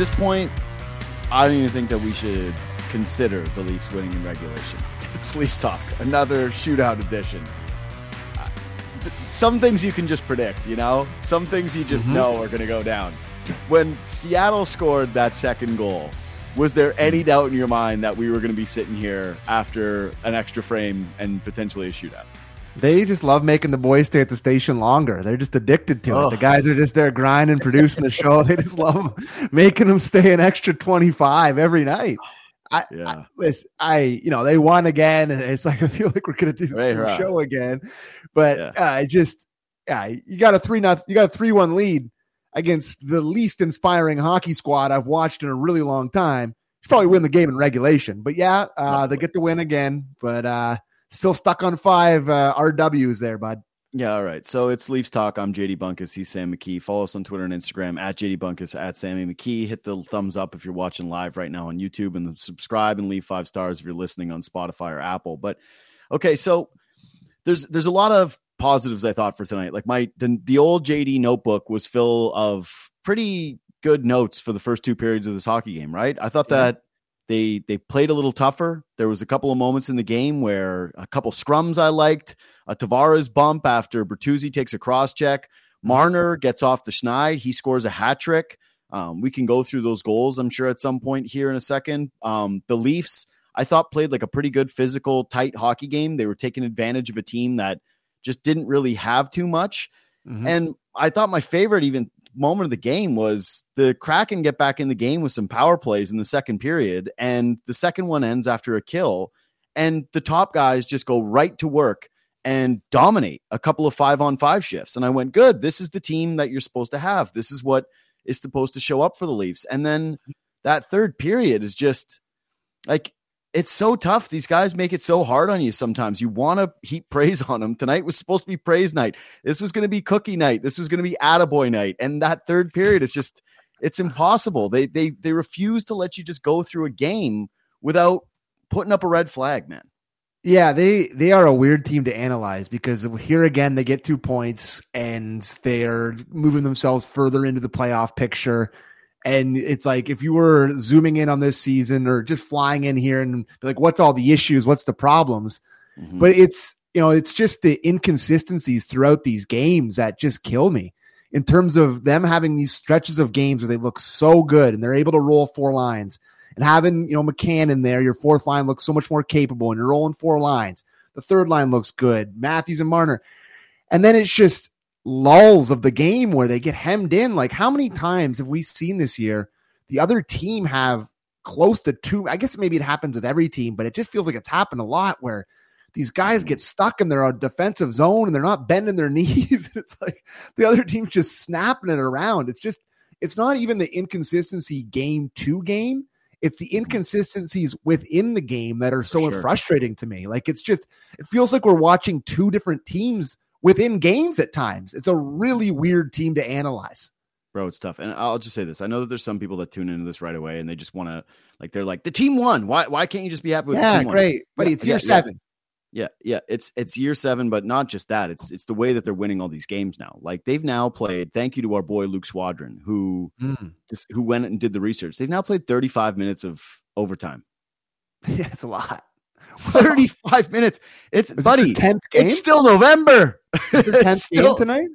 this point, I don't even think that we should consider the Leafs winning in regulation. It's Leafs talk, another shootout edition. Some things you can just predict, you know. Some things you just Mhm. know are going to go down. When Seattle scored that second goal, was there any doubt in your mind that we were going to be sitting here after an extra frame and potentially a shootout? They just love making the boys stay at the station longer. They're just addicted to it. The guys are just there grinding, producing the show. They just love making them stay an extra 25 every night. I, Yeah. I, I, you know, they won again, and it's like I feel like we're gonna do the Right, same right. show again. But Yeah. uh, I just, yeah, you got a three not, you got a three one lead against the least inspiring hockey squad I've watched in a really long time. You probably win the game in regulation, but yeah, uh, they get the win again. But uh, still stuck on five uh, RWs there, bud. Yeah, all right. So it's Leafs Talk. I'm JD Bunkis. He's Sam McKee. Follow us on Twitter and Instagram at JD Bunkis, at Sammy McKee. Hit the thumbs up if you're watching live right now on YouTube and subscribe and leave five stars if you're listening on Spotify or Apple. But okay, so there's there's a lot of positives I thought for tonight. Like my the, the old JD notebook was full of pretty good notes for the first two periods of this hockey game, right? I thought Yeah. that they they played a little tougher. There was a couple of moments in the game where a couple scrums I liked a Tavares bump after Bertuzzi takes a cross check. Marner gets off the schneid. He scores a hat trick. Um, we can go through those goals, I'm sure, at some point here in a second. Um, the Leafs, I thought, played like a pretty good physical, tight hockey game. They were taking advantage of a team that just didn't really have too much. Mhm. And I thought my favorite even moment of the game was the Kraken get back in the game with some power plays in the second period, and the second one ends after a kill, and the top guys just go right to work and dominate a couple of five on five shifts. And I went, good. This is the team that you're supposed to have. This is what is supposed to show up for the Leafs. And then that third period is just like it's so tough. These guys make it so hard on you sometimes. You want to heap praise on them. Tonight was supposed to be praise night. This was going to be cookie night. This was going to be attaboy night. And that third period is just it's impossible. They they they refuse to let you just go through a game without putting up a red flag, man. Yeah, they they are a weird team to analyze because here again they get two points and they're moving themselves further into the playoff picture. And it's like if you were zooming in on this season or just flying in here and be like, what's all the issues? What's the problems? Mhm. But it's you know, it's just the inconsistencies throughout these games that just kill me. In terms of them having these stretches of games where they look so good and they're able to roll four lines and having, you know, McCann in there, your fourth line looks so much more capable and you're rolling four lines. The third line looks good, Matthews and Marner. And then it's just lulls of the game where they get hemmed in. Like, how many mm-hmm. times have we seen this year the other team have close to two? I guess maybe it happens with every team, but it just feels like it's happened a lot where these guys mm-hmm. get stuck in their uh, defensive zone and they're not bending their knees. it's like the other team's just snapping it around. It's just, it's not even the inconsistency game to game. It's the mm-hmm. inconsistencies within the game that are so sure. frustrating to me. Like it's just, it feels like we're watching two different teams within games at times. It's a really weird team to analyze. Bro, it's tough. And I'll just say this. I know that there's some people that tune into this right away and they just want to like they're like, the team won. Why why can't you just be happy with the yeah, team won?" great. But Yeah, it's year yeah, yeah. seven. Yeah, yeah, it's it's year seven, but not just that. It's it's the way that they're winning all these games now. Like they've now played. Thank you to our boy Luke Squadron, who Mm. just, who went and did the research. They've now played 35 minutes of overtime. Yeah, it's a lot. 35 minutes. It's Is buddy. their 10th game? It's still November. Their 10th it's still, game tonight?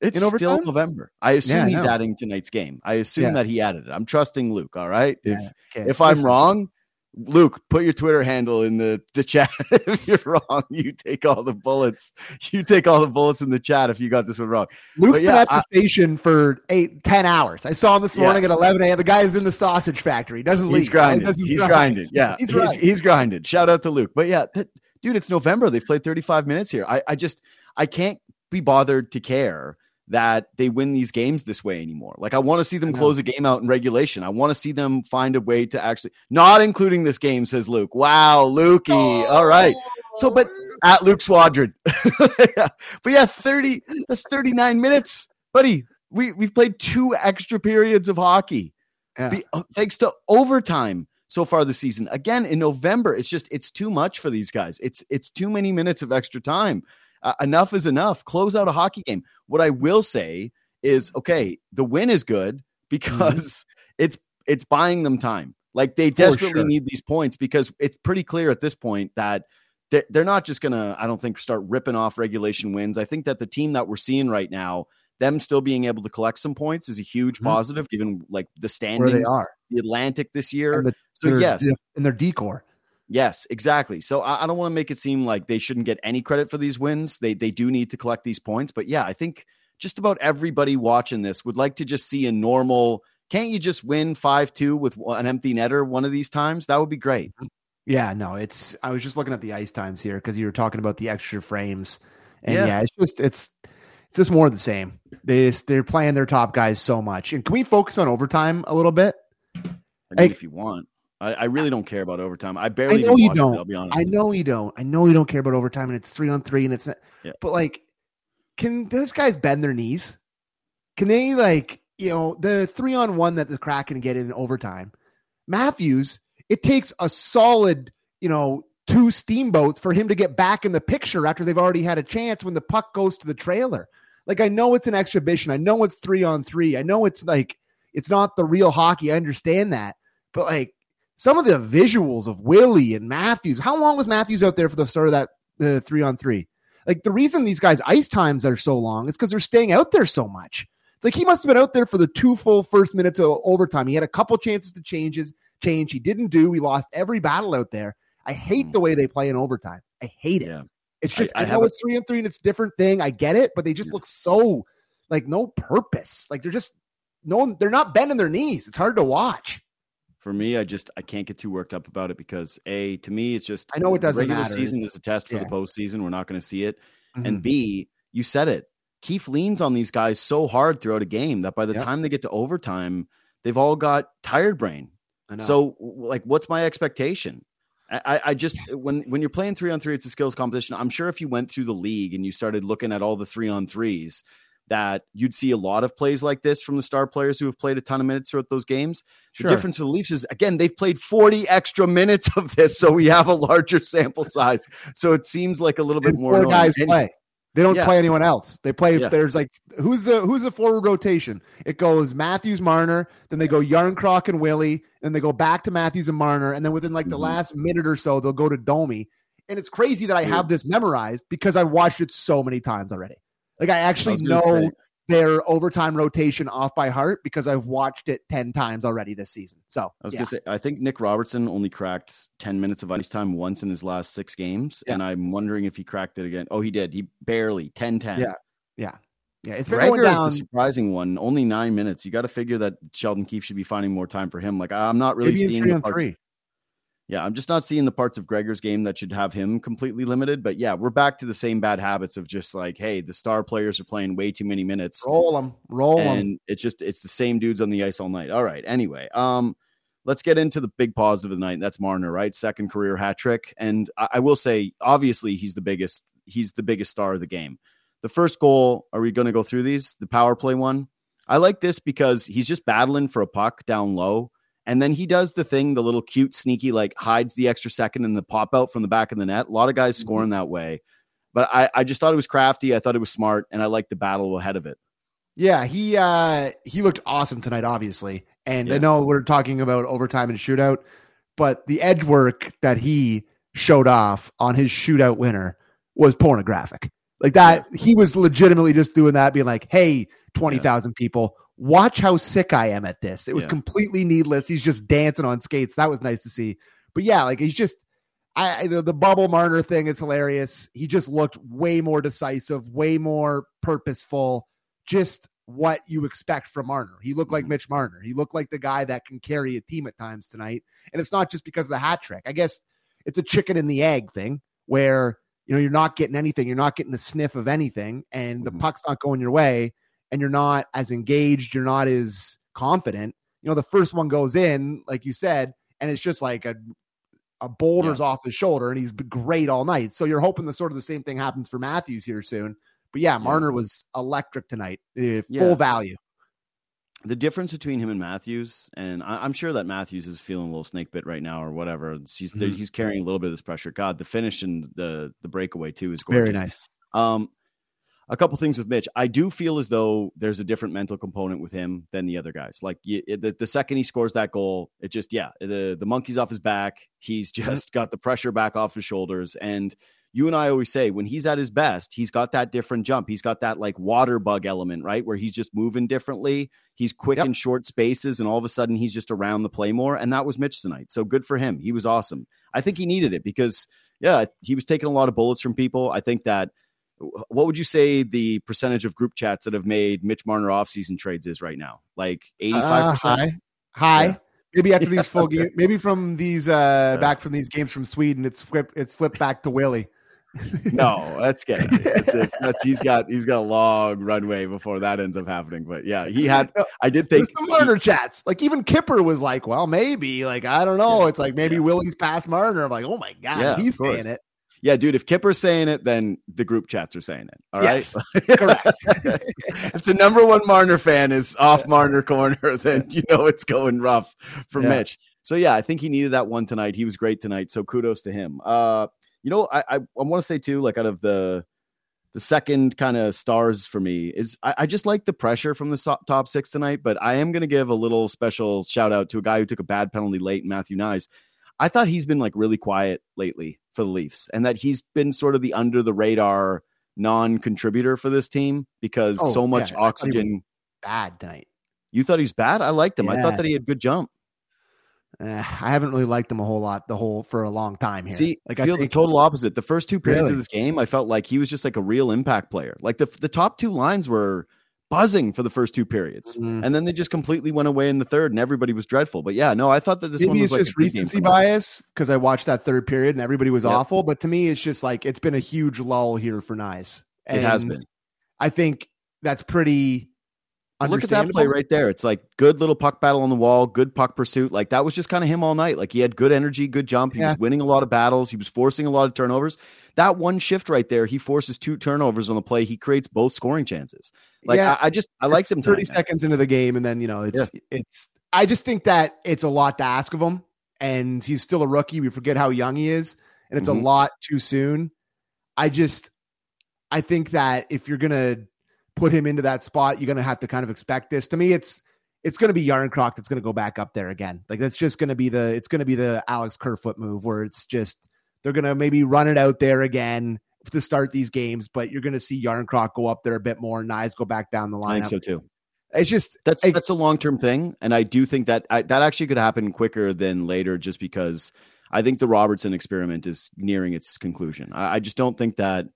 it's in still? November. I assume Yeah, he's adding tonight's game. I assume Yeah. that he added it. I'm trusting Luke. All right. If okay. if I'm Listen, wrong, Luke, put your Twitter handle in the, the chat. if you're wrong, you take all the bullets. You take all the bullets in the chat if you got this one wrong. Luke's But been yeah, at the I- station for eight, ten hours. I saw him this Yeah. morning at 11 a.m. The guy's in the sausage factory. He doesn't leave. He's grinding. Does his He's grind. grinding. Yeah, He's he's, right. he's grinding. Shout out to Luke. But yeah, that, dude, it's November. They've played 35 minutes here. I, I just I can't be bothered to care that they win these games this way anymore. Like I want to see them close a game out in regulation. I want to see them find a way to actually not including this game, says Luke. Wow, Lukey. All right. So but at Luke Swadron. Yeah. But yeah, 30 that's 39 minutes. Buddy, we we've played two extra periods of hockey Yeah. be, uh, thanks to overtime so far this season. Again, in November, it's just it's too much for these guys. It's it's too many minutes of extra time. Uh, enough is enough. Close out a hockey game. What I will say is, okay, the win is good because it's it's buying them time. Like they desperately sure. need these points because it's pretty clear at this point that they're, they're not just going to, I don't think, start ripping off regulation wins. I think that the team that we're seeing right now, them still being able to collect some points is a huge Mhm. positive given like the Where standings, they are. the Atlantic this year. The, so yes, and their decor. Yes, exactly. So I, I don't want to make it seem like they shouldn't get any credit for these wins. They they do need to collect these points, but yeah, I think just about everybody watching this would like to just see a normal. Can't you just win five two with an empty netter one of these times? That would be great. Mm-hmm. Yeah, no, it's. I was just looking at the ice times here because you were talking about the extra frames, and Yeah. yeah. it's just it's it's just more of the same. They just they're playing their top guys so much. And can we focus on overtime a little bit? I mean, if you want, I, I really don't care about overtime. I barely. I know you don't. It, I'll be honest. I know you don't. I know you don't care about overtime, and it's three on three, and it's not. Yeah. But like, can those guys bend their knees? Can they like you know the three on one that the Kraken get in overtime? Matthews, it takes a solid you know two steamboats for him to get back in the picture after they've already had a chance when the puck goes to the trailer. Like I know it's an exhibition. I know it's three on three. I know it's like it's not the real hockey. I understand that, but like some of the visuals of Willie and Matthews. How long was Matthews out there for the start of that the three on three? Like the reason these guys' ice times are so long is because they're staying out there so much. It's like he must have been out there for the two full first minutes of overtime. He had a couple chances to change his change. He didn't do. He lost every battle out there. I hate Mm. the way they play in overtime. I hate it. Yeah. It's just I- I, I know it's three and three and it's a different thing. I get it, but they just Yeah. look so like no purpose. Like they're just no. They're not bending their knees. It's hard to watch. For me, I just I can't get too worked up about it because a to me it's just I know it doesn't regular matter. season It's- is a test for yeah. the postseason. We're not going to see it. Mhm. And B, you said it. Keefe leans on these guys so hard throughout a game that by the Yep. time they get to overtime, they've all got tired brain. So, like, what's my expectation? I, I- I just when when you're playing three on three, it's a skills competition. I'm sure if you went through the league and you started looking at all the three on threes, that you'd see a lot of plays like this from the star players who have played a ton of minutes throughout those games. sure. The difference for the Leafs is again they've played 40 extra minutes of this, so we have a larger sample size. So it seems like a little bit And more. four annoying. guys play. They don't Yeah. play anyone else. They play. Yeah. There's like who's the who's the forward rotation? It goes Matthews, Marner, then they go Järnkrok and Willie, and they go back to Matthews and Marner, and then within like the Mhm. last minute or so, they'll go to Domi. And it's crazy that I have this memorized because I watched it so many times already. Like I I actually gonna know say, their overtime rotation off by heart because I've watched it ten times already this season. So I was yeah. gonna say, I think Nick Robertson only cracked 10 minutes of ice time once in his last six games, Yeah. and I'm wondering if he cracked it again. Oh, he did. He barely 10 10. Yeah. yeah, it's been going Gregor is the surprising one. Only nine minutes. You got to figure that Sheldon Keefe should be finding more time for him. Like I'm not really seeing three the three. Yeah, I'm just not seeing the parts of Gregor's game that should have him completely limited. But yeah, we're back to the same bad habits of just like, hey, the star players are playing way too many minutes. Roll them, roll them. and it's just it's the same dudes on the ice all night. All right. Anyway, um, let's get into the big positive of the night. and That's Marner, right? Second career hat trick, and I, I will say, obviously, he's the biggest. He's the biggest star of the game. The first goal. Are we going to go through these? The power play one. I like this because he's just battling for a puck down low. And then he does the thing, the little cute, sneaky, like hides the extra second and the pop out from the back of the net. A lot of guys Mhm. scoring that way. But I, I just thought it was crafty. I thought it was smart, and I like the battle ahead of it. Yeah, he uh he looked awesome tonight, obviously. And I know we're talking about overtime and shootout, but the edge work that he showed off on his shootout winner was pornographic. Like that, he was legitimately just doing that, being like, "Hey, twenty thousand people, watch how sick I am at this." It was Yeah. completely needless. He's just dancing on skates. That was nice to see. But yeah, like he's just, I the, the bubble Marner thing is hilarious. He just looked way more decisive, way more purposeful. Just what you expect from Marner. He looked like Mhm. Mitch Marner. He looked like the guy that can carry a team at times tonight. And it's not just because of the hat trick. I guess it's a chicken and the egg thing where you know you're not getting anything, you're not getting a sniff of anything, and the Mhm. puck's not going your way, and you're not as engaged, you're not as confident. You know, the first one goes in, like you said, and it's just like a a boulder's off the shoulder, and he's great all night. So you're hoping the sort of the same thing happens for Matthews here soon. But yeah, Marner was electric tonight, uh, full Yeah. value. the difference between him and Matthews, and I, I'm sure that Matthews is feeling a little snake bit right now or whatever. He's Mhm. he's carrying a little bit of this pressure. God, the finish and the the breakaway too is gorgeous. Very nice. Um, a couple things with Mitch. I do feel as though there's a different mental component with him than the other guys. Like you, the, the second he scores that goal, it just yeah, the the monkey's off his back. He's Mm-hmm. just got the pressure back off his shoulders. And you and I always say when he's at his best, he's got that different jump. He's got that like water bug element, right, where he's just moving differently. He's quick Yep. in short spaces, and all of a sudden he's just around the play more. And that was Mitch tonight. So good for him. He was awesome. I think he needed it because yeah, he was taking a lot of bullets from people. I think that what would you say the percentage of group chats that have made Mitch Marner offseason trades is right now? Like 85%? Uh, high, high. Yeah. Maybe after these full games, maybe from these uh back from these games from Sweden, it's flipped. It's flipped back to Willie. no, that's getting it's, it's, that's he's got he's got a long runway before that ends up happening. But yeah, he had I did think some Marner chats. Like even Kipper was like, "Well, maybe." Like I don't know. Yeah. It's like maybe Yeah. Willie's past Marner. I'm like, "Oh my god, Yeah, he's saying it." Yeah, dude, if Kipper's saying it, then the group chats are saying it. All right. Yes, correct. if the number one Marner fan is off Marner corner, then you know it's going rough for Yeah. Mitch. So yeah, I think he needed that one tonight. He was great tonight. So kudos to him. Uh, you know, I I, I want to say too, like out of the the second kind of stars for me is I, I just like the pressure from the top six tonight, but I am going to give a little special shout out to a guy who took a bad penalty late, Matthew Knies. I thought he's been like really quiet lately for the Leafs and that he's been sort of the under the radar non contributor for this team because Oh, so much yeah, I thought he was- oxygen. Bad tonight. You thought he's bad? I liked him. I thought that he had good jump. Eh, I haven't really liked him a whole lot the whole for a long time here. See, like I feel think, the total opposite. The first two periods Really? of this game, I felt like he was just like a real impact player. Like the the top two lines were buzzing for the first two periods, Mm. and then they just completely went away in the third, and everybody was dreadful. But yeah, no, I thought that this one maybe was it's like just a good game recency bias because I watched that third period and everybody was Yep. awful. But to me, it's just like it's been a huge lull here for Nice. It has And been. I think that's pretty. Look at that play right there. It's like good little puck battle on the wall, good puck pursuit. Like that was just kind of him all night. Like he had good energy, good jump. He Yeah. was winning a lot of battles. He was forcing a lot of turnovers. That one shift right there, he forces two turnovers on the play. He creates both scoring chances. Like Yeah, I, I just I liked It's him. Thirty seconds into the game, and then you know it's it's. I just think that it's a lot to ask of him, and he's still a rookie. We forget how young he is, and it's Mhm. a lot too soon. I just, I think that if you're gonna put him into that spot, you're gonna have to kind of expect this. To me, it's it's gonna be Järnkrok that's gonna go back up there again. Like that's just gonna be the it's gonna be the Alex Kerfoot move where it's just they're gonna maybe run it out there again to start these games, but you're gonna see Järnkrok go up there a bit more, Knies go back down the line. I think so too. It's just That's I- that's a long term thing, and I do think that I, that actually could happen quicker than later, just because I think the Robertson experiment is nearing its conclusion. I, I just don't think that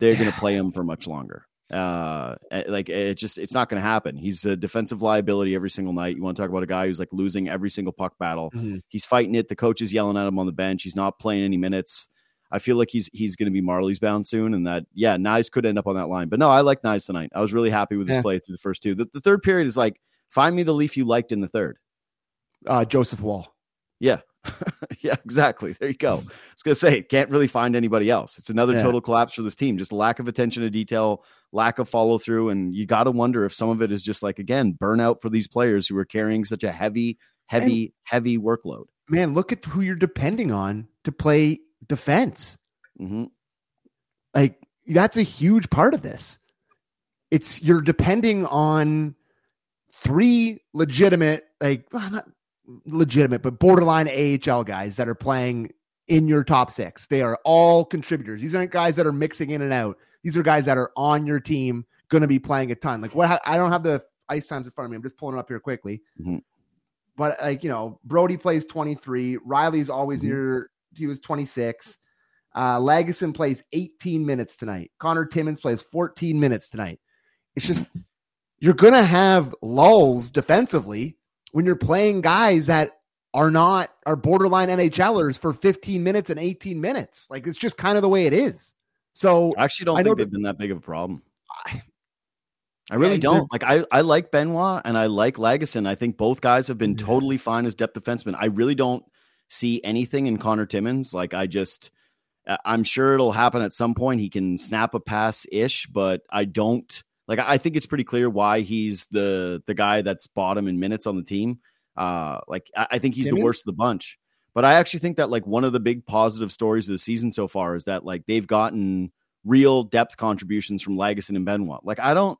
they're going to play him for much longer. Uh, eh, like it just it's not going to happen. He's a defensive liability every single night. You want to talk about a guy who's like losing every single puck battle. Mhm. He's fighting it. The coach is yelling at him on the bench. He's not playing any minutes. I feel like he's he's going to be Marlies bound soon, and that yeah, Knies could end up on that line. But no, I like Knies tonight. I was really happy with his Yeah. play through the first two. The, the third period is like find me the Leaf you liked in the third. uh, Joseph Woll. Yeah, yeah, exactly. There you go. I was gonna say can't really find anybody else. It's another Yeah. total collapse for this team. Just lack of attention to detail, lack of follow through, and you got to wonder if some of it is just like again burnout for these players who are carrying such a heavy, heavy, heavy workload. Man, look at who you're depending on to play defense. hmm Like that's a huge part of this. It's you're depending on three legitimate, like well, not legitimate, but borderline AHL guys that are playing in your top six. They are all contributors. These aren't guys that are mixing in and out. These are guys that are on your team, going to be playing a ton. Like what? I don't have the ice times in front of me. I'm just pulling it up here quickly. Mhm. But like you know, Brodie plays 23. Rielly's always Mhm. near. He was 26. Uh, Lagesson plays 18 minutes tonight. Connor Timmins plays 14 minutes tonight. It's just you're gonna have lulls defensively when you're playing guys that are not are borderline NHLers for 15 minutes and 18 minutes. Like it's just kind of the way it is. So I actually don't I think they've been that big of a problem. I- I really Yeah, don't. Like I, I like Benoit and I like Lagesson. I think both guys have been Yeah. totally fine as depth defensemen. I really don't see anything in Connor Timmins. Like I just, I- I'm sure it'll happen at some point. He can snap a pass ish, but I don't like. I think it's pretty clear why he's the the guy that's bottom in minutes on the team. Uh, like I, I think he's the worst of the bunch. But I actually think that like one of the big positive stories of the season so far is that like they've gotten real depth contributions from Lagesson and Benoit. Like I don't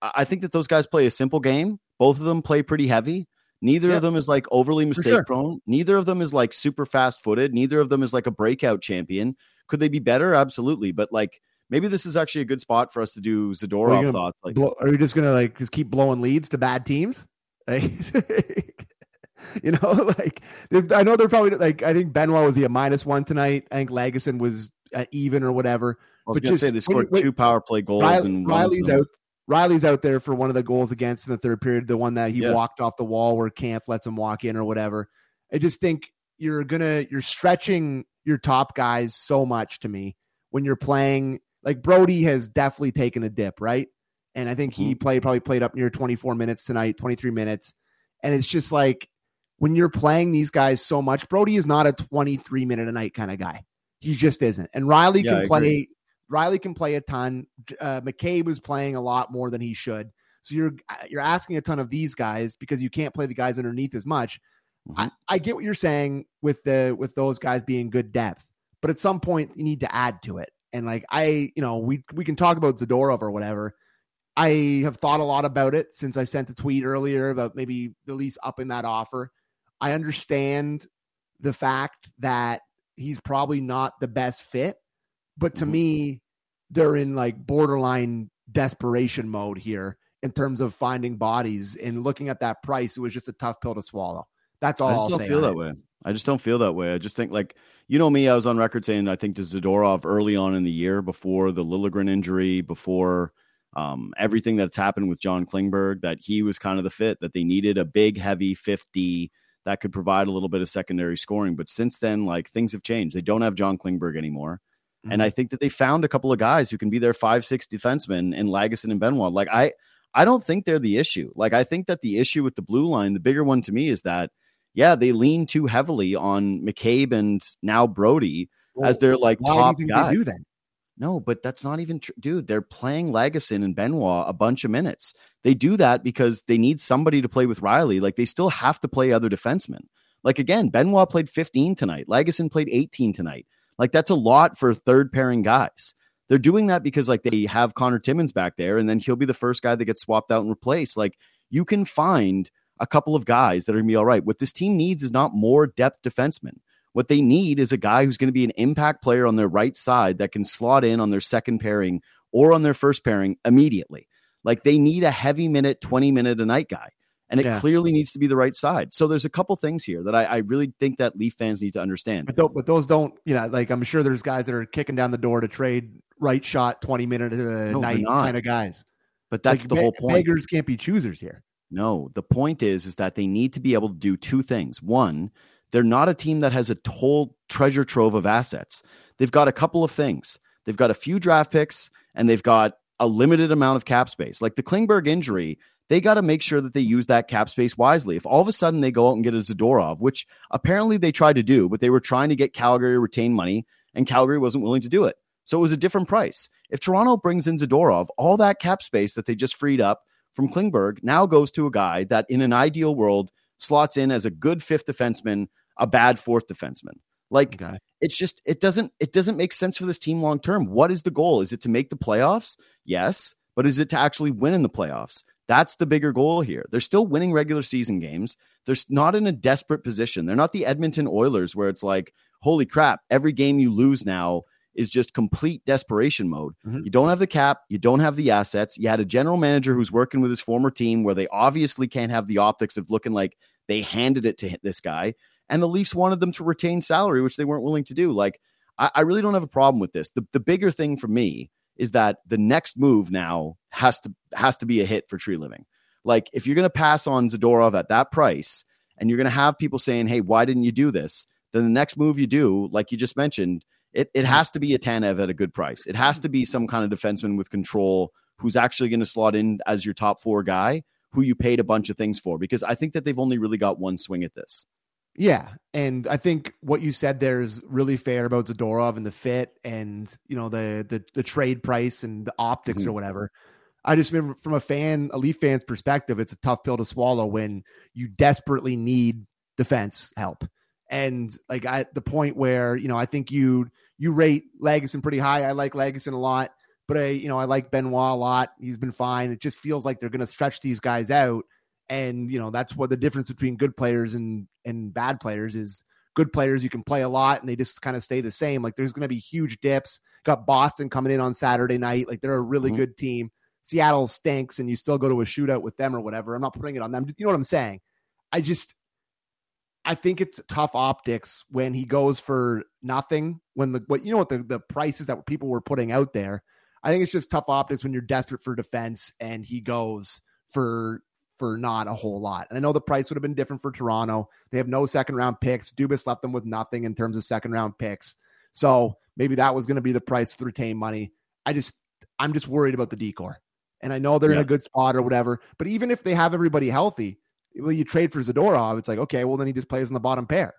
I think that those guys play a simple game. Both of them play pretty heavy. Neither of them is like overly mistake sure. prone. Neither of them is like super fast footed. Neither of them is like a breakout champion. Could they be better? Absolutely. But like maybe this is actually a good spot for us to do Zadorov are thoughts. Like, blow, are you just gonna like just keep blowing leads to bad teams? you know, like I know they're probably like I think Benoit was he a minus one tonight. I think Lagesson was uh, even or whatever. I was but gonna just, say they scored when, two power play goals Rielly, and Rielly's out. Rielly's out there for one of the goals against in the third period, the one that he yeah. walked off the wall where Kampf lets him walk in or whatever. I just think you're gonna you're stretching your top guys so much to me when you're playing like Brodie has definitely taken a dip, right? And I think he mm-hmm. played probably played up near 24 minutes tonight, 23 minutes. And it's just like when you're playing these guys so much, Brodie is not a 23 minute a night kind of guy. He just isn't. And Rielly yeah, can play Rielly can play a ton. Uh, McCabe is playing a lot more than he should. So you're you're asking a ton of these guys because you can't play the guys underneath as much. Mm-hmm. I, I get what you're saying with the with those guys being good depth, but at some point you need to add to it. And like I, you know, we we can talk about Zadorov or whatever. I have thought a lot about it since I sent a tweet earlier about maybe the least up in that offer. I understand the fact that he's probably not the best fit, but to mm-hmm. me, they're in like borderline desperation mode here in terms of finding bodies and looking at that price. It was just a tough pill to swallow. That's all I just I'll don't feel that way. I just don't feel that way. I just think like you know me, I was on record saying I think to Zadorov early on in the year before the Liljegren injury, before um, everything that's happened with John Klingberg, that he was kind of the fit that they needed a big, heavy 50 that could provide a little bit of secondary scoring. But since then, like things have changed. They don't have John Klingberg anymore. Mm-hmm. And I think that they found a couple of guys who can be their five, six defensemen in Lagesson and Benoit. Like I I don't think they're the issue. Like I think that the issue with the blue line, the bigger one to me is that yeah, they lean too heavily on McCabe and now Brodie well, as their like top do that? No, but that's not even true. Dude, they're playing Lagesson and Benoit a bunch of minutes. They do that because they need somebody to play with Rielly. Like they still have to play other defensemen. Like again, Benoit played 15 tonight. Lagesson played 18 tonight. Like that's a lot for third pairing guys. They're doing that because like they have Connor Timmins back there, and then he'll be the first guy that gets swapped out and replaced. Like you can find a couple of guys that are gonna be all right. What this team needs is not more depth defensemen. What they need is a guy who's going to be an impact player on their right side that can slot in on their second pairing or on their first pairing immediately. Like they need a heavy minute, 20 minute a night guy. And it yeah. clearly needs to be the right side. So there's a couple things here that I, I really think that Leaf fans need to understand. But, th- but those don't, you know, like I'm sure there's guys that are kicking down the door to trade right shot, 20 minute a no, night kind of guys. But that's like, the whole point. Beggars can't be choosers here. No, the point is is that they need to be able to do two things. One, they're not a team that has a whole treasure trove of assets. They've got a couple of things. They've got a few draft picks and they've got a limited amount of cap space. Like the Klingberg injury, they got to make sure that they use that cap space wisely. If all of a sudden they go out and get a Zadorov, which apparently they tried to do, but they were trying to get Calgary to retain money and Calgary wasn't willing to do it. So it was a different price. If Toronto brings in Zadorov, all that cap space that they just freed up from Klingberg now goes to a guy that in an ideal world slots in as a good fifth defenseman a bad fourth defenseman. Like okay. it's just it doesn't it doesn't make sense for this team long term. What is the goal? Is it to make the playoffs? Yes, but is it to actually win in the playoffs? That's the bigger goal here. They're still winning regular season games. They're not in a desperate position. They're not the Edmonton Oilers where it's like, holy crap, every game you lose now is just complete desperation mode. Mm-hmm. You don't have the cap, you don't have the assets. You had a general manager who's working with his former team where they obviously can't have the optics of looking like they handed it to this guy and the Leafs wanted them to retain salary, which they weren't willing to do. Like, I, I really don't have a problem with this. The, the bigger thing for me is that the next move now has to has to be a hit for Treliving. Like, if you're going to pass on Zadorov at that price, and you're going to have people saying, "Hey, why didn't you do this?" Then the next move you do, like you just mentioned, it it has to be a Tanev at a good price. It has to be some kind of defenseman with control who's actually going to slot in as your top four guy, who you paid a bunch of things for. Because I think that they've only really got one swing at this. Yeah, and I think what you said there is really fair about Zadorov and the fit, and you know the the, the trade price and the optics mm-hmm. or whatever. I just remember from a fan, a Leaf fan's perspective, it's a tough pill to swallow when you desperately need defense help, and like at the point where you know I think you you rate Lagesson pretty high. I like Lagesson a lot, but I, you know, I like Benoit a lot. He's been fine. It just feels like they're going to stretch these guys out, and you know that's what the difference between good players and and bad players is. Good players you can play a lot and they just kind of stay the same. Like there's going to be huge dips. Got Boston coming in on Saturday night. Like they're a really mm-hmm. good team. Seattle stinks and you still go to a shootout with them or whatever. I'm not putting it on them. You know what I'm saying? I just I think it's tough optics when he goes for nothing. When the what you know what the, the prices that people were putting out there. I think it's just tough optics when you're desperate for defense and he goes for for not a whole lot. And I know the price would have been different for Toronto. They have no second round picks. Dubas left them with nothing in terms of second round picks. So maybe that was going to be the price to retain money. I just I'm just worried about the decor. And I know they're yeah. in a good spot or whatever. But even if they have everybody healthy, well, you trade for Zadorov, it's like, okay, well, then he just plays in the bottom pair.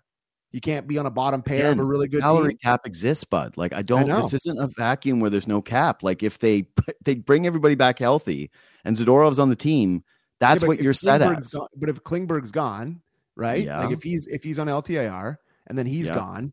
You can't be on a bottom pair of a really good salary team. cap exists, bud. Like I don't. I this isn't a vacuum where there's no cap. Like if they they bring everybody back healthy and Zadorov's on the team, that's yeah, what you're set at. But if Klingberg's gone, right? Yeah. Like if he's if he's on LTIR and then he's yeah. gone,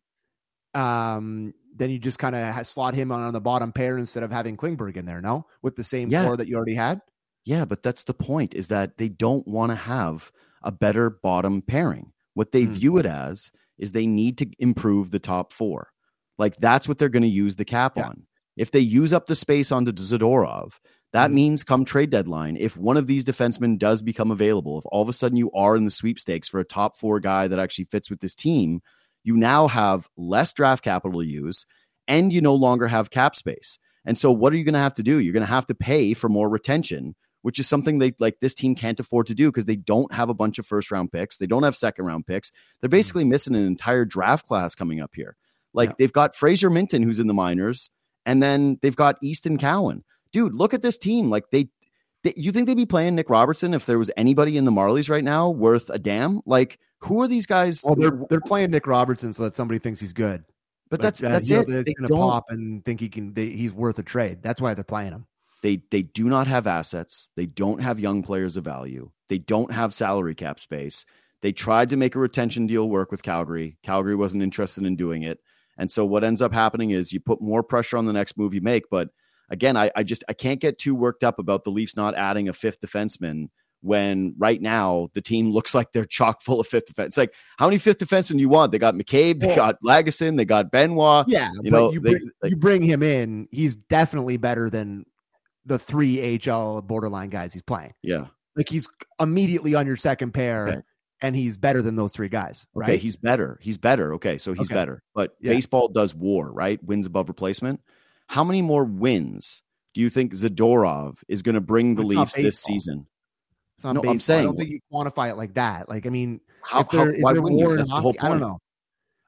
um, then you just kind of slot him on, on the bottom pair instead of having Klingberg in there. No, with the same yeah. that you already had. Yeah, but that's the point is that they don't want to have a better bottom pairing. What they mm. view it as is they need to improve the top four. Like that's what they're going to use the cap yeah. on. If they use up the space on the Zadorov, that mm. means come trade deadline, if one of these defensemen does become available, if all of a sudden you are in the sweepstakes for a top four guy that actually fits with this team, you now have less draft capital to use and you no longer have cap space. And so what are you going to have to do? You're going to have to pay for more retention which is something they like this team can't afford to do because they don't have a bunch of first round picks. They don't have second round picks. They're mm-hmm. basically missing an entire draft class coming up here. Like yeah. they've got Fraser Minten who's in the minors, and then they've got Easton Cowan. Dude, look at this team. Like they, they you think they'd be playing Nick Robertson if there was anybody in the Marlies right now worth a damn? Like who are these guys? Well, they're they're playing Nick Robertson so that somebody thinks he's good. But, but that's uh, that's it. They're going to pop and think he can. They, he's worth a trade. That's why they're playing him. They they do not have assets. They don't have young players of value. They don't have salary cap space. They tried to make a retention deal work with Calgary. Calgary wasn't interested in doing it. And so what ends up happening is you put more pressure on the next move you make. But again, I, I just I can't get too worked up about the Leafs not adding a fifth defenseman when right now the team looks like they're chock full of fifth defense. It's like how many fifth defensemen do you want? They got McCabe, they well, got Lagesson, they got Benoit. Yeah, you know, you bring, they, you bring him in, he's definitely better than the three HL borderline guys he's playing. Yeah. Like he's immediately on your second pair okay. and he's better than those three guys. Right. Okay, he's better. He's better. Okay, so he's okay. better. But yeah. baseball does war, right? Wins above replacement. How many more wins do you think Zadorov is going to bring the it's Leafs this season? It's not no, baseball. I'm saying I don't think you quantify it like that. Like, I mean, how, if there, how, is there war in hockey, I don't know.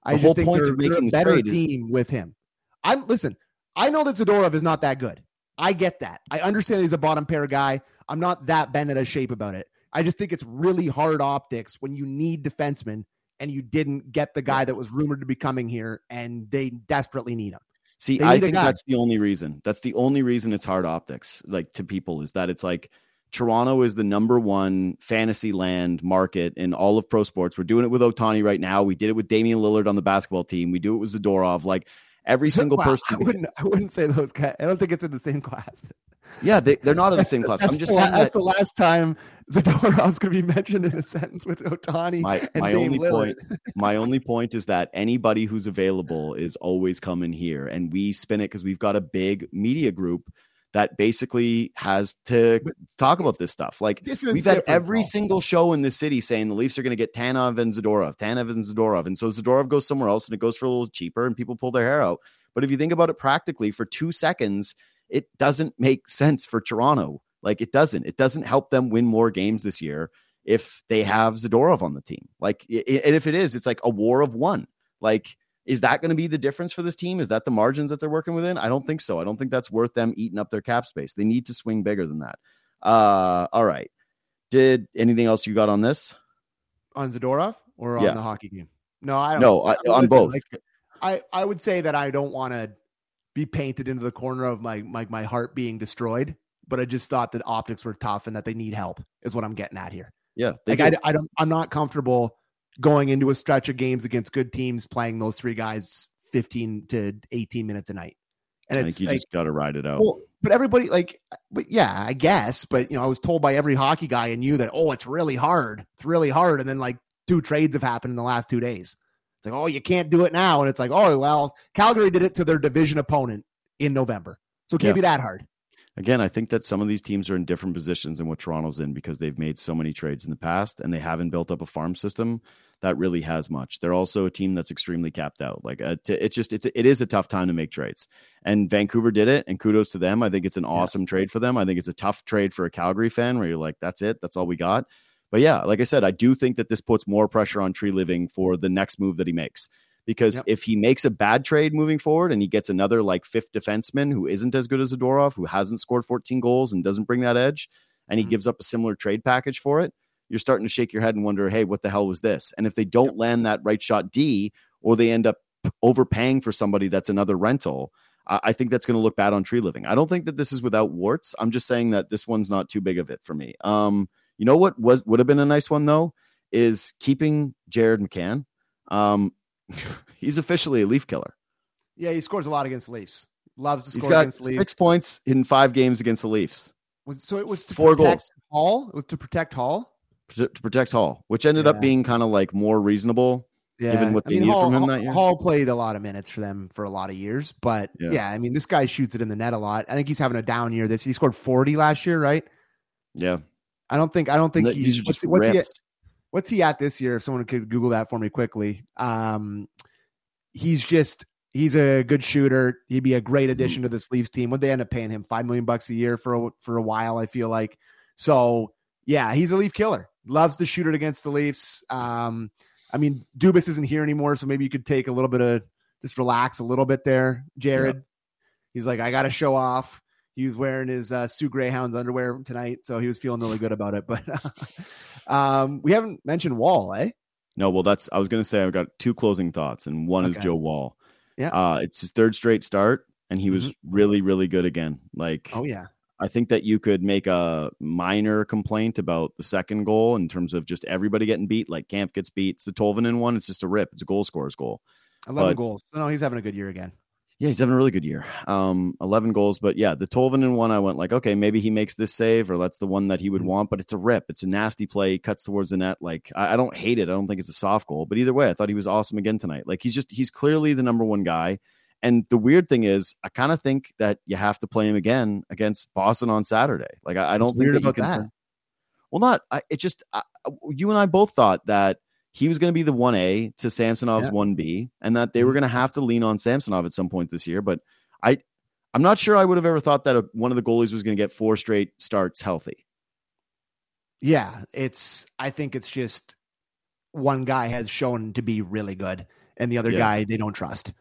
I just think they're, they're a better team is... with him. I'm listen. I know that Zadorov is not that good. I get that. I understand he's a bottom pair guy. I'm not that bent out of shape about it. I just think it's really hard optics when you need defensemen and you didn't get the guy that was rumored to be coming here and they desperately need him. See, I think that's the only reason. That's the only reason it's hard optics, like to people, is that it's like Toronto is the number one fantasy land market in all of pro sports. We're doing it with Ohtani right now. We did it with Damian Lillard on the basketball team. We do it with Zadorov. Like Every single wow, person. I wouldn't. I wouldn't say those guys. I don't think it's in the same class. Yeah, they, they're not in the same class. I'm just the, saying that's that, the last time Zadorov's going to be mentioned in a sentence with Ohtani. My, my only Lillard. point. My only point is that anybody who's available is always coming here, and we spin it because we've got a big media group that basically has to talk about this stuff. Like this we've had every single show in the city saying the Leafs are going to get Tanev and Zadorov, Tanev and Zadorov, and so Zadorov goes somewhere else and it goes for a little cheaper, and people pull their hair out. But if you think about it practically, for two seconds, it doesn't make sense for Toronto. Like it doesn't. It doesn't help them win more games this year if they have Zadorov on the team. Like, and if it is, it's like a war of one. Like is that going to be the difference for this team? Is that the margins that they're working within? I don't think so. I don't think that's worth them eating up their cap space. They need to swing bigger than that. Uh, all right. Did anything else you got on this? On Zadorov or on yeah. the hockey game? No, I don't. No, I, on listen, both. Like, I, I would say that I don't want to be painted into the corner of my, my my heart being destroyed, but I just thought that optics were tough and that they need help is what I'm getting at here. Yeah, like I, I don't I'm not comfortable going into a stretch of games against good teams playing those three guys 15 to 18 minutes a night. And I it's think you like, just got to ride it out. well, but everybody like, but yeah, I guess. But you know, I was told by every hockey guy I knew that oh, it's really hard. It's really hard. And then like two trades have happened in the last two days. It's like oh, you can't do it now. And it's like oh well, Calgary did it to their division opponent in November, so it can't Yeah. be that hard. Again, I think that some of these teams are in different positions than what Toronto's in because they've made so many trades in the past and they haven't built up a farm system that really has much. They're also a team that's extremely capped out. Like uh, t- it's just it's it is a tough time to make trades. And Vancouver did it, and kudos to them. I think it's an awesome trade for them. I think it's a tough trade for a Calgary fan where you're like, that's it, that's all we got. But yeah, like I said, I do think that this puts more pressure on Treliving for the next move that he makes. Because Yep. if he makes a bad trade moving forward and he gets another like fifth defenseman who isn't as good as Zadorov, who hasn't scored 14 goals and doesn't bring that edge, and he Mhm. gives up a similar trade package for it, you're starting to shake your head and wonder, hey, what the hell was this? And if they don't land that right shot D, or they end up overpaying for somebody that's another rental, I I think that's going to look bad on Treliving. I don't think that this is without warts. I'm just saying that this one's not too big of it for me. Um, you know what was would have been a nice one though is keeping Jared McCann. Um, he's officially a leaf killer. Yeah, he scores a lot against Leafs. Loves to He's score got against Leafs. six points in five games against the Leafs. Was, so it was to Four protect goals. Holl. It was to protect Holl. to to protect Holl, which ended Yeah. up being kind of like more reasonable. Yeah, Given what I they mean, needed Holl, from him that year? Holl played a lot of minutes for them for a lot of years, but Yeah. yeah. I mean, this guy shoots it in the net a lot. I think he's having a down year. This he scored forty last year, right? Yeah, I don't think I don't think And he's what's, what's he at, what's he at this year? If someone could Google that for me quickly, um, he's just he's a good shooter. He'd be a great Mm-hmm. addition to the Sleeves team. Would they end up paying him five million bucks a year for a, for a while? I feel like so. Yeah, he's a Leaf killer. Loves to shoot it against the Leafs. Um, I mean, Dubas isn't here anymore, so maybe you could take a little bit of just relax a little bit there, Jared. He's like, I got to show off. He was wearing his uh, Soo Greyhounds underwear tonight, so he was feeling really good about it. But um, we haven't mentioned Woll, eh? No, well, that's I was going to say I've got two closing thoughts, and one is Joe Woll. Yeah. uh, it's his third straight start, and he was really, really good again. Like, Oh yeah, I think that you could make a minor complaint about the second goal in terms of just everybody getting beat. Like Kampf gets beat. It's the Tolvanen one. It's just a rip. It's a goal scorer's goal. eleven But- goals. No, he's having a good year again. Yeah, he's having a really good year. Um, 11 goals, but yeah, the Tolvanen one, I went like, okay, maybe he makes this save or that's the one that he would Mhm. want, but it's a rip. It's a nasty play. He cuts towards the net. Like, I, I don't hate it. I don't think it's a soft goal, but either way, I thought he was awesome again tonight. Like, he's just, he's clearly the number one guy. And the weird thing is, I kind of think that you have to play him again against Boston on Saturday. Like, I, I don't What's think about that? Well, not, I, it just, I, you and I both thought that he was going to be the 1A to Samsonov's Yeah. 1B and that they were Mhm. going to have to lean on Samsonov at some point this year. But I, I'm not sure I would have ever thought that a, one of the goalies was going to get four straight starts healthy. Yeah, it's. I think it's just one guy has shown to be really good, and the other Yeah. guy they don't trust.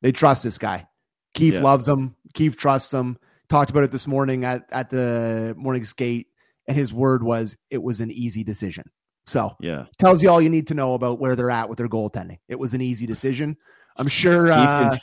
They trust this guy. Keefe Yeah. loves him. Keefe trusts him. Talked about it this morning at at the morning skate, and his word was it was an easy decision. So Yeah. tells you all you need to know about where they're at with their goaltending. It was an easy decision. I'm sure. Uh,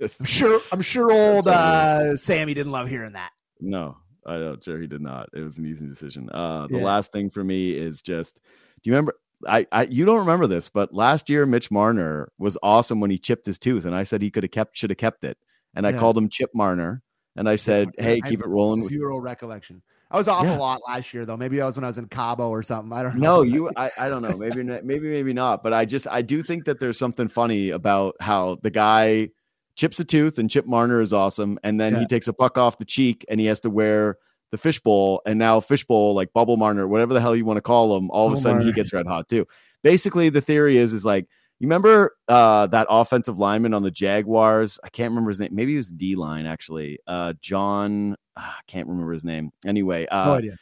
I'm sure. I'm sure. Old uh, Sammy didn't love hearing that. No, I don't. Sure, he did not. It was an easy decision. Uh, the Yeah. last thing for me is just, do you remember? I, I, you don't remember this, but last year Mitch Marner was awesome when he chipped his tooth, and I said he could have kept, should have kept it, and I Yeah. called him Chip Marner, and I said, hey, I keep it rolling. Zero recollection. I was off Yeah. a lot last year, though. Maybe that was when I was in Cabo or something. I don't know. No, you. I, I don't know. Maybe maybe maybe not. But I just I do think that there's something funny about how the guy chips a tooth and Chip Marner is awesome, and then Yeah. he takes a puck off the cheek and he has to wear the fishbowl, and now fishbowl like Bubble Marner, whatever the hell you want to call him, all of a sudden he gets red hot too. Basically, the theory is is like. You remember uh, that offensive lineman on the Jaguars? I can't remember his name. Maybe he was D line actually. Uh, John, I can't remember his name. Anyway, uh, no idea.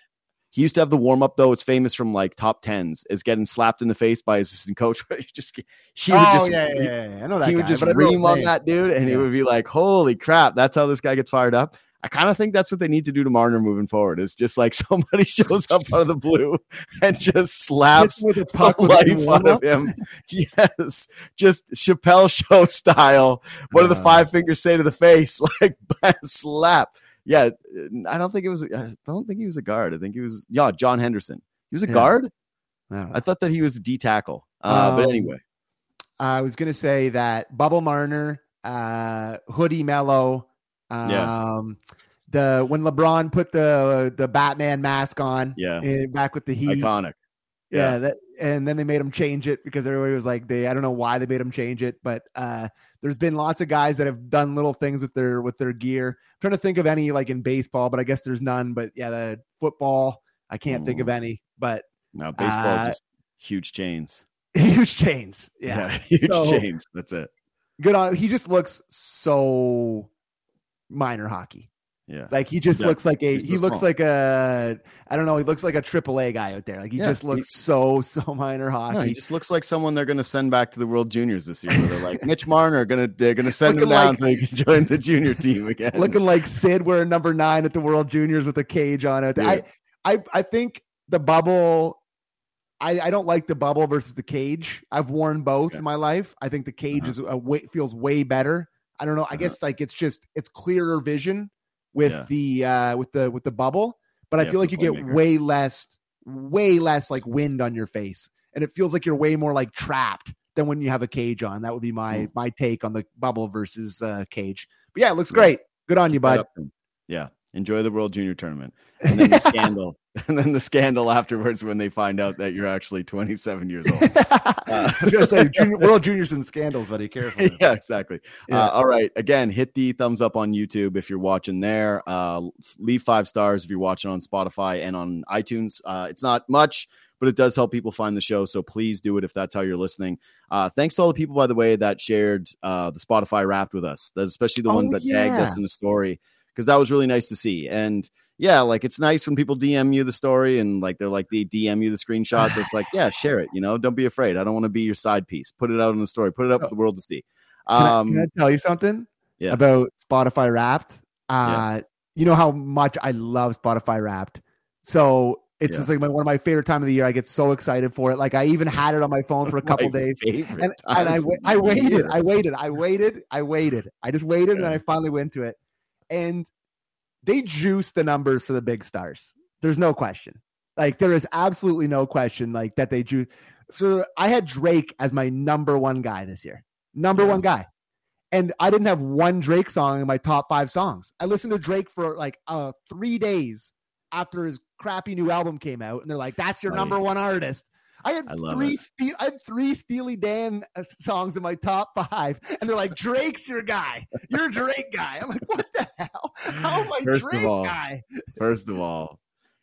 he used to have the warm up though. It's famous from like top tens. Is getting slapped in the face by his assistant coach. He just he would oh just yeah, yeah, yeah. I know that he guy. would just but I don't know his ream on that dude, and he Yeah. would be like, "Holy crap, that's how this guy gets fired up." I kind of think that's what they need to do to Marner moving forward. Is just like somebody shows up out of the blue and just slaps with a puck a life out of him. yes, just Chappelle show style. What do the Uh. five fingers say to the face? Like slap. Yeah, I don't think it was. I don't think he was a guard. I think he was. Yeah, John Henderson. He was a Yeah. guard. No. I thought that he was a D tackle. Uh, but Um, anyway, I was going to say that Bubble Marner uh, Hoodie Melo. Um, Yeah. The when LeBron put the the Batman mask on, Yeah. eh, back with the Heat, Iconic. yeah, Yeah. that, and then they made him change it because everybody was like, they I don't know why they made him change it, but uh, there's been lots of guys that have done little things with their with their gear. I'm trying to think of any like in baseball, but I guess there's none. But yeah, the football, I can't think of Mm. any, but Now baseball Uh, just huge chains. huge chains. Yeah. huge So- chains. That's it. good on. He just looks so minor hockey. Yeah. Like he just Yeah, looks like a he looks like a I don't know. He looks like a triple A guy out there. Like he Yeah, just he- looks so so minor hockey. No, he just looks like someone they're going to send back to the World Juniors this year. They're like Mitch Marner, going to they're going to send him Looking down like- so he can join the junior team again. looking like Sid wearing number nine at the World Juniors with a cage on it. Yeah. I, I, I think the bubble. I, I don't like the bubble versus the cage. I've worn both in my life. I think the cage Uh-huh. is a way, feels way better. I don't know. I Uh-huh. guess like it's just it's clearer vision with Yeah. the uh with the with the bubble, but I feel like you get playmaker. way less way less like wind on your face, and it feels like you're way more like trapped than when you have a cage on. That would be my Mm. my take on the bubble versus uh cage. But yeah, it looks Yeah. great. Good on you, bud. up to him. Yeah. Enjoy the World Junior Tournament. And then the scandal. And then the scandal afterwards when they find out that you're actually 27 years old. I was gonna say junior, world juniors and scandals, buddy. Careful. yeah, exactly. Yeah. Uh, all right. Again, hit the thumbs up on YouTube if you're watching there. Uh, leave five stars if you're watching on Spotify and on iTunes. Uh, it's not much, but it does help people find the show. So please do it if that's how you're listening. Uh, thanks to all the people, by the way, that shared uh, the Spotify Wrapped with us, especially the Oh, ones that tagged us in the story, because that was really nice to see. And yeah, like it's nice when people DM you the story and like they're like they DM you the screenshot. That's like, yeah, share it. You know, don't be afraid. I don't want to be your side piece. Put it out in the story. Put it up for the world to see. Can, I, Um, can I tell you something yeah. about Spotify Wrapped? Uh, You know how much I love Spotify Wrapped. So it's Yeah. just like my, one of my favorite time of the year. I get so excited for it. Like I even had it on my phone for a couple days. And, and I, I waited. I waited, I waited, I waited. I just waited and I finally went to it. And they juice the numbers for the big stars. There's no question. Like there is absolutely no question like that they juice. So I had Drake as my number one guy this year. Number Yeah. one guy. And I didn't have one Drake song in my top five songs. I listened to Drake for like uh three days after his crappy new album came out, and they're like, "That's your number one artist." I had I three. Ste- I had three Steely Dan uh, songs in my top five, and they're like, "Drake's your guy. You're a Drake guy." I'm like, "What the hell? How am I First of Drake all, guy?" First of all,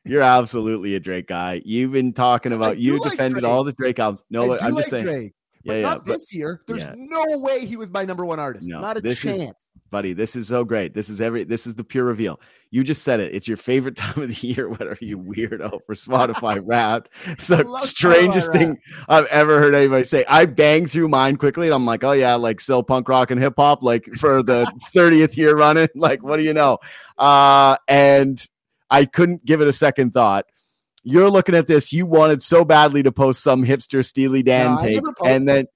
you're absolutely a Drake guy. You've been talking about you like defended Drake. all the Drake albums. No, I but do I'm like just saying, Drake, but yeah, yeah, not but, this year. There's yeah. no way he was my number one artist. No, not a this is- chance. Buddy, this is so great. This is every. This is the pure reveal. You just said it. It's your favorite time of the year. What are you weirdo for Spotify Wrapped? It's the strangest thing I've ever heard anybody say. I bang through mine quickly, and I'm like, oh yeah, like still punk rock and hip hop, like for the 30th year running. Like, what do you know? Uh, and I couldn't give it a second thought. You're looking at this. You wanted so badly to post some hipster Steely Dan No, I take, and then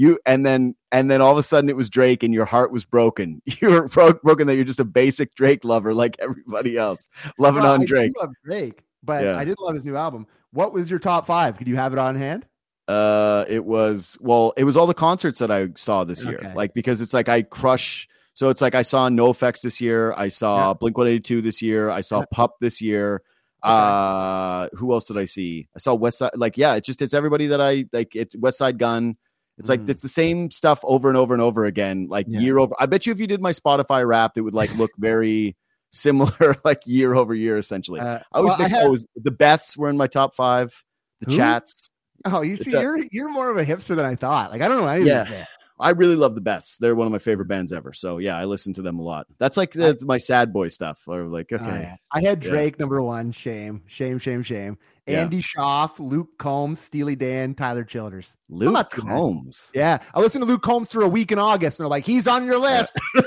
you, and then, and then all of a sudden it was Drake, and your heart was broken. You were bro- broken that you're just a basic Drake lover, like everybody else, loving Well, on I Drake. love Drake, but Yeah. I did love his new album. What was your top five? Could you have it on hand? Uh, it was well, it was all the concerts that I saw this year, Okay. like because it's like I crush. So it's like I saw NOFX this year. I saw Yeah. Blink One Eighty Two this year. I saw Yeah. Pup this year. Okay. Uh, who else did I see? I saw Westside. Like, yeah, it's just it's everybody that I like. It's Westside Gunn. It's like Mm. it's the same stuff over and over and over again, like Yeah. year over. I bet you if you did my Spotify Wrapped, it would like look very similar, like year over year, essentially. Uh, I always well, mix had- always the Beths were in my top five. The Who? chats. Oh, you It's see, a- you're you're more of a hipster than I thought. Like I don't know Yeah. Of these bands. I really love the Beths. They're one of my favorite bands ever. So yeah, I listen to them a lot. That's like the, my sad boy stuff. Or like, oh, okay, Oh. I had Yeah. Drake number one. Shame, shame, shame, shame. Yeah. Andy Shauf, Luke Combs, Steely Dan, Tyler Childers. Luke not too bad. Combs. Yeah, I listened to Luke Combs for a week in August, and they're like, "He's on your list."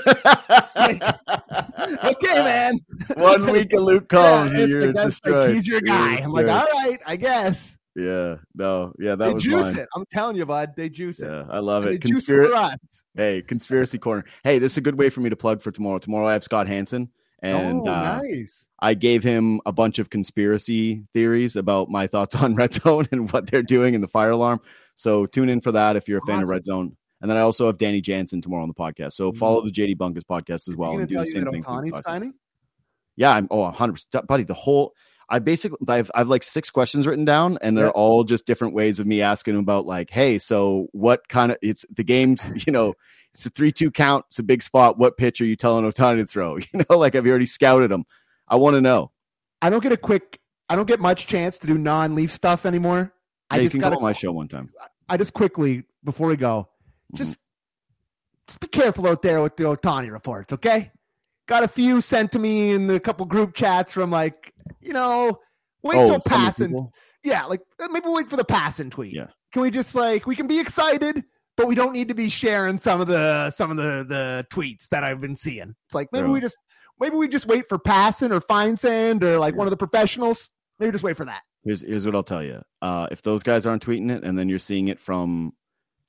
okay, man. One week of Luke Combs, Yeah, you're like, that's like, destroyed. he's your guy. I'm like, all right, I guess. Yeah, no, yeah, that they was juice mine. it. I'm telling you, bud. They juice it. I love And it. They juice it for us. hey, conspiracy corner. Hey, this is a good way for me to plug for tomorrow. Tomorrow I have Scott Hanson, and oh, uh, nice. I gave him a bunch of conspiracy theories about my thoughts on Red Zone and what they're doing in the fire alarm. So tune in for that if you're a fan of Red Zone. And then I also have Danny Jansen tomorrow on the podcast. So follow the JD Bunkis podcast as well and do the same that thing. Signing? Yeah, I'm oh 100 percent buddy. The whole I basically I've I've like six questions written down, and they're Yeah. all just different ways of me asking him about like, hey, so what kind of it's the game's you know it's a three two count, it's a big spot. What pitch are you telling Ohtani to throw? You know, like have you already scouted him? I want to know. I don't get a quick. I don't get much chance to do non-leaf stuff anymore. I Yeah, you just got go on my show one time. I just quickly before we go, Mhm. just just be careful out there with the Ohtani reports, okay? Got a few sent to me in the couple group chats from like, you know, wait oh, till some of the Passan. Yeah, like uh, maybe wait for the Passan tweet. Yeah. Can we just like we can be excited, but we don't need to be sharing some of the some of the the tweets that I've been seeing. It's like maybe Yeah. we just maybe we just wait for Passan or Feinsand or like Yeah. one of the professionals. Maybe just wait for that. Here's here's what I'll tell you. Uh, if those guys aren't tweeting it, and then you're seeing it from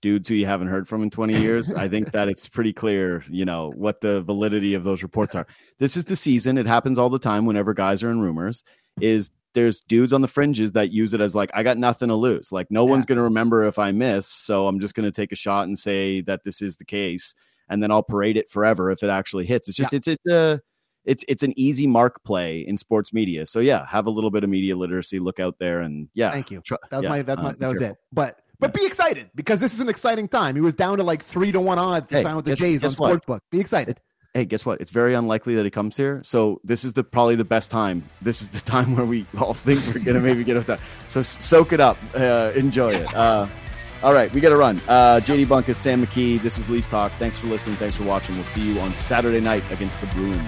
dudes who you haven't heard from in 20 years, I think that it's pretty clear, you know, what the validity of those reports are. This is the season. It happens all the time whenever guys are in rumors. Is there's dudes on the fringes that use it as like, I got nothing to lose. Like no Yeah. one's going to remember if I miss, so I'm just going to take a shot and say that this is the case, and then I'll parade it forever if it actually hits. It's just it's it's a it's it's an easy mark play in sports media. So yeah, have a little bit of media literacy. Look out there, and yeah, Thank you. That was yeah, my that's uh, my that was careful. it. But but be excited because this is an exciting time. He was down to like three to one odds to Hey, sign with the guess- Jays on guess what? Sportsbook. Be excited. Hey, guess what? It's very unlikely that he comes here. So this is the probably the best time. This is the time where we all think we're gonna maybe get up that. So soak it up, uh, enjoy it. Uh, all right, we got to run. Uh, JD Bunkis, Sam McKee. This is Leafs Talk. Thanks for listening. Thanks for watching. We'll see you on Saturday night against the Bruins.